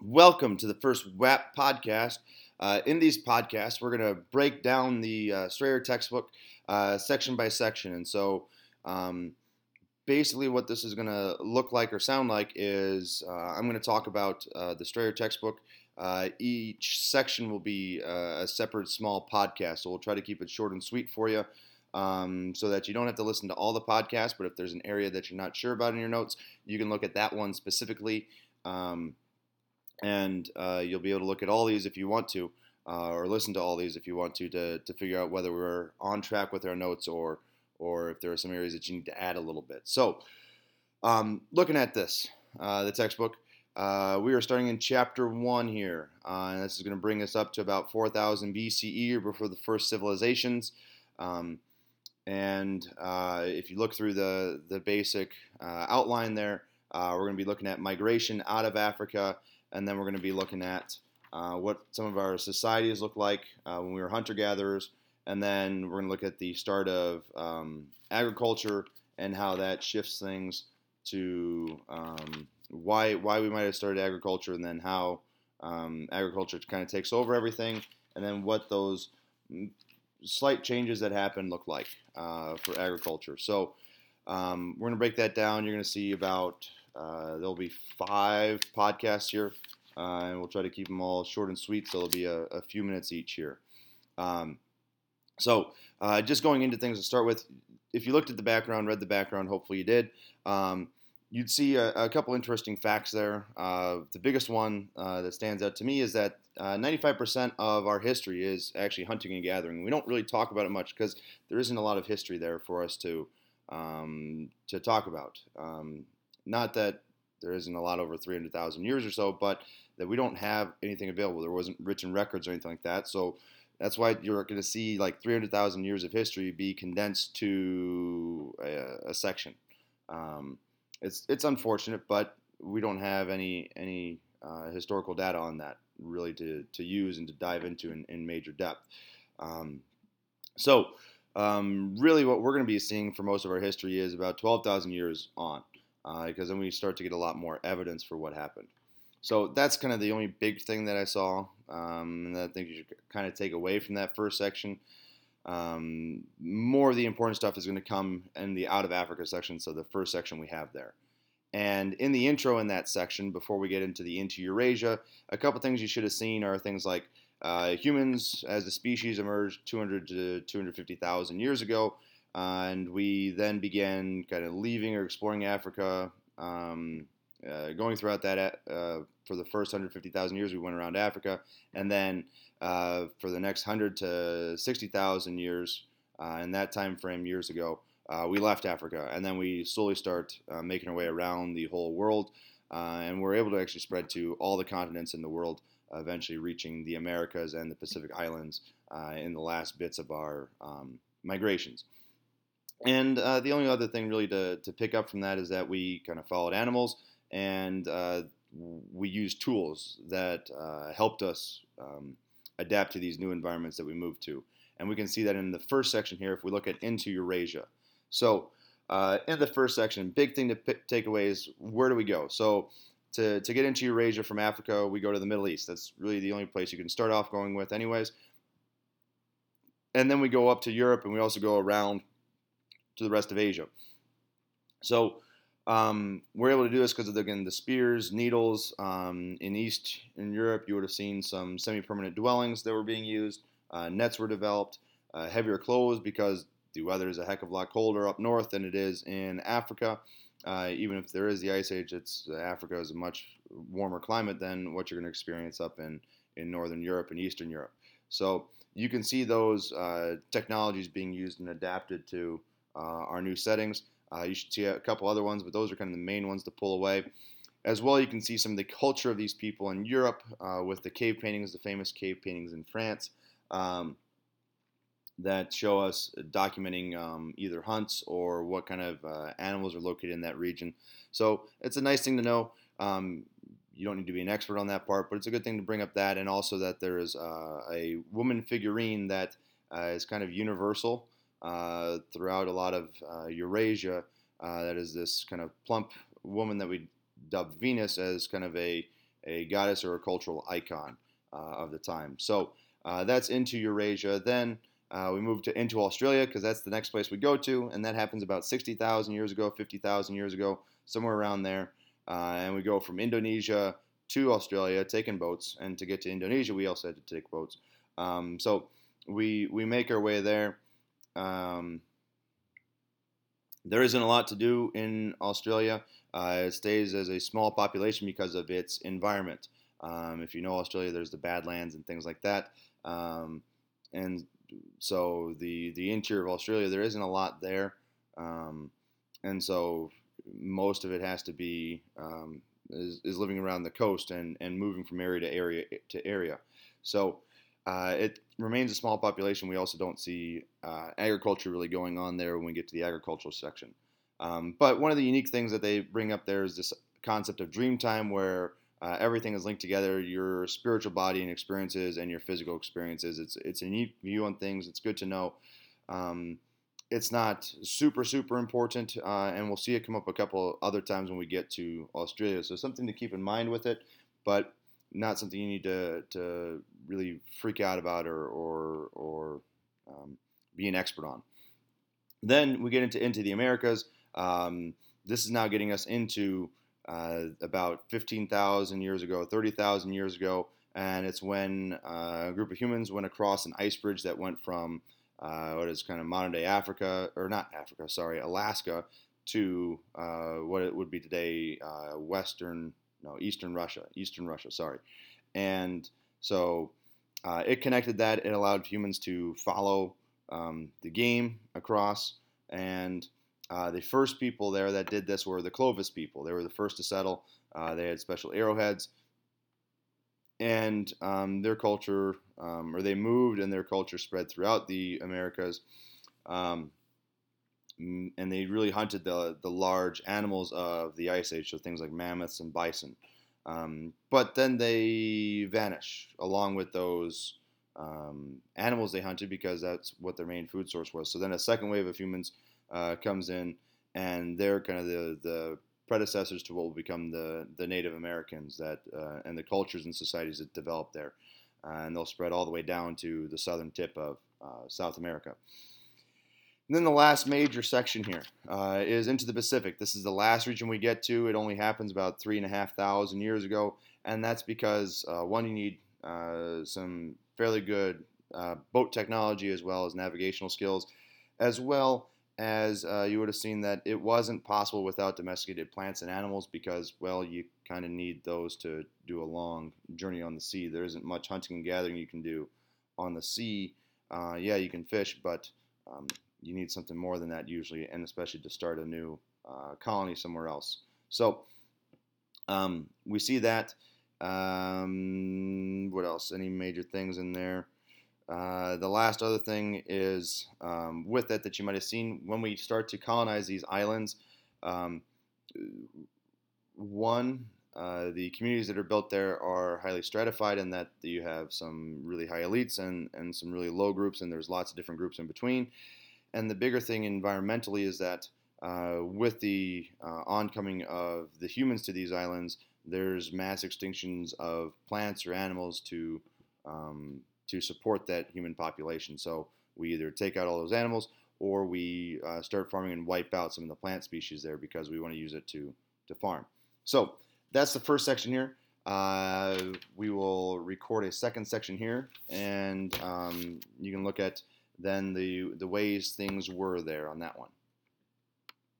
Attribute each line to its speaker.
Speaker 1: Welcome to the first WHAP podcast. Uh, in these podcasts, we're going to break down the uh, Strayer textbook uh, section by section. And so, um, basically, what this is going to look like or sound like is uh, I'm going to talk about uh, the Strayer textbook. Uh, each section will be a separate small podcast. So, we'll try to keep it short and sweet for you. Um, so that you don't have to listen to all the podcasts, but if there's an area that you're not sure about in your notes, you can look at that one specifically. Um, and uh, you'll be able to look at all these if you want to, uh, or listen to all these if you want to, to, to figure out whether we're on track with our notes or or if there are some areas that you need to add a little bit. So, um, looking at this, uh, the textbook, uh, we are starting in chapter one here, uh, and this is going to bring us up to about 4000 BCE or before the first civilizations. Um, and uh, if you look through the the basic outline there, we're going to be looking at migration out of Africa and then we're going to be looking at uh, what some of our societies look like uh, when we were hunter gatherers, and then we're going to look at the start of um, agriculture and how that shifts things to um, why why we might have started agriculture, and then how um, agriculture kind of takes over everything, and then what those slight changes that happen look like uh, for agriculture. So um, we're going to break that down. You're going to see about there'll be five podcasts here, uh, and we'll try to keep them all short and sweet, so there'll be a, a few minutes each here. Um, so, uh, just going into things to start with, if you looked at the background, read the background, hopefully you did, um, you'd see a, a, couple interesting facts there. Uh, the biggest one uh, that stands out to me is that 95% of our history is actually hunting and gathering. We don't really talk about it much because there isn't a lot of history there for us to um, to talk about. Um, not that there isn't a lot over 300,000 years or so, but that we don't have anything available. There wasn't written records or anything like that. So that's why you're going to see like 300,000 years of history be condensed to a, a section. Um, it's it's unfortunate, but we don't have any any uh, historical data on that really to, to use and to dive into in, in major depth. Um, so um, really, what we're going to be seeing for most of our history is about 12,000 years on because uh, then we start to get a lot more evidence for what happened. So that's kind of the only big thing that I saw, um, and I think you should kind of take away from that first section. Um, more of the important stuff is going to come in the out of Africa section, so the first section we have there. And in the intro in that section, before we get into the into Eurasia, a couple things you should have seen are things like uh, humans as a species emerged 200 to 250,000 years ago, and we then began kind of leaving or exploring Africa, um, uh, going throughout that uh, for the first 150,000 years. We went around Africa, and then uh, for the next 100 to 60,000 years, uh, in that time frame years ago, uh, we left Africa, and then we slowly start making our way around the whole world, and we're able to actually spread to all the continents in the world. Eventually reaching the Americas and the Pacific Islands in the last bits of our um, migrations. And uh, the only other thing really to, to pick up from that is that we kind of followed animals and uh, we used tools that uh, helped us um, adapt to these new environments that we moved to. And we can see that in the first section here if we look at into Eurasia. So, uh, in the first section, big thing to take away is where do we go? So, to, to get into Eurasia from Africa, we go to the Middle East. That's really the only place you can start off going with, anyways. And then we go up to Europe and we also go around to the rest of Asia. So um, we're able to do this because of again the spears, needles. Um, in East in Europe, you would have seen some semi-permanent dwellings that were being used. Uh, nets were developed. Uh, heavier clothes because the weather is a heck of a lot colder up north than it is in Africa. Uh, even if there is the ice age, it's Africa is a much warmer climate than what you're going to experience up in in northern Europe and Eastern Europe. So you can see those uh, technologies being used and adapted to uh, our new settings. Uh, you should see a couple other ones, but those are kind of the main ones to pull away. As well, you can see some of the culture of these people in Europe uh, with the cave paintings, the famous cave paintings in France. Um, that show us documenting um, either hunts or what kind of uh, animals are located in that region. So it's a nice thing to know. Um, you don't need to be an expert on that part, but it's a good thing to bring up that, and also that there is uh, a woman figurine that uh, is kind of universal uh, throughout a lot of uh, Eurasia. Uh, that is this kind of plump woman that we dub Venus as kind of a a goddess or a cultural icon of the time. So that's into Eurasia. Then we move to into Australia because that's the next place we go to, and that happens about 60,000 years ago, 50,000 years ago, somewhere around there. And we go from Indonesia to Australia, taking boats, and to get to Indonesia, we also had to take boats. Um, so we we make our way there. Um, there isn't a lot to do in Australia. Uh, it stays as a small population because of its environment. Um, if you know Australia, there's the Badlands and things like that. Um, and so the the interior of Australia, there isn't a lot there, um, and so most of it has to be um, is, is, living around the coast and, and moving from area to area to area. So uh, it remains a small population. We also don't see uh, agriculture really going on there when we get to the agricultural section. Um, but one of the unique things that they bring up there is this concept of dream time, where uh, everything is linked together your spiritual body and experiences and your physical experiences. It's, it's a neat view on things. It's good to know. Um, it's not super, super important, uh, and we'll see it come up a couple other times when we get to Australia. So, something to keep in mind with it, but not something you need to, to really freak out about or, or, or um, be an expert on. Then we get into, into the Americas. Um, this is now getting us into uh, about 15,000 years ago, 30,000 years ago, and it's when uh, a group of humans went across an ice bridge that went from uh, what is kind of modern day Africa, or not Africa, sorry, Alaska, to uh, what it would be today, uh, Western, no, Eastern Russia, Eastern Russia, sorry. And so uh, it connected that, it allowed humans to follow um, the game across, and uh, the first people there that did this were the Clovis people. They were the first to settle. Uh, they had special arrowheads. And um, their culture, um, or they moved and their culture spread throughout the Americas. Um, and they really hunted the, the large animals of the Ice Age, so things like mammoths and bison. Um, but then they vanish along with those um, animals they hunted because that's what their main food source was. So then a second wave of humans uh, comes in, and they're kind of the, the predecessors to what will become the, the Native Americans that uh, and the cultures and societies that develop there, uh, and they'll spread all the way down to the southern tip of uh, South America. And then the last major section here uh, is into the Pacific. This is the last region we get to. It only happens about three and a half thousand years ago, and that's because uh, one, you need some fairly good boat technology as well as navigational skills, as well as uh, you would have seen that it wasn't possible without domesticated plants and animals because, well, you kind of need those to do a long journey on the sea. There isn't much hunting and gathering you can do on the sea. Uh, yeah, you can fish, but um, you need something more than that usually, and especially to start a new uh, colony somewhere else. So um, we see that. Um, what else? Any major things in there? Uh, the last other thing is um, with it that you might have seen when we start to colonize these islands. Um, one, uh, the communities that are built there are highly stratified in that you have some really high elites and, and some really low groups, and there's lots of different groups in between. And the bigger thing environmentally is that uh, with the uh, oncoming of the humans to these islands, there's mass extinctions of plants or animals to um, to support that human population. So we either take out all those animals or we uh, start farming and wipe out some of the plant species there because we want to use it to, to farm. So that's the first section here. Uh, we will record a second section here, and um, you can look at then the the ways things were there on that one.